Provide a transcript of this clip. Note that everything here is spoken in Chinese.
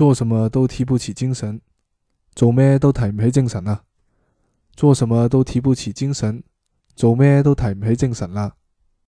做什么都提不起精神。做咩都提唔起精神啊。做什么都提不起精神做咩都提唔起精神啦。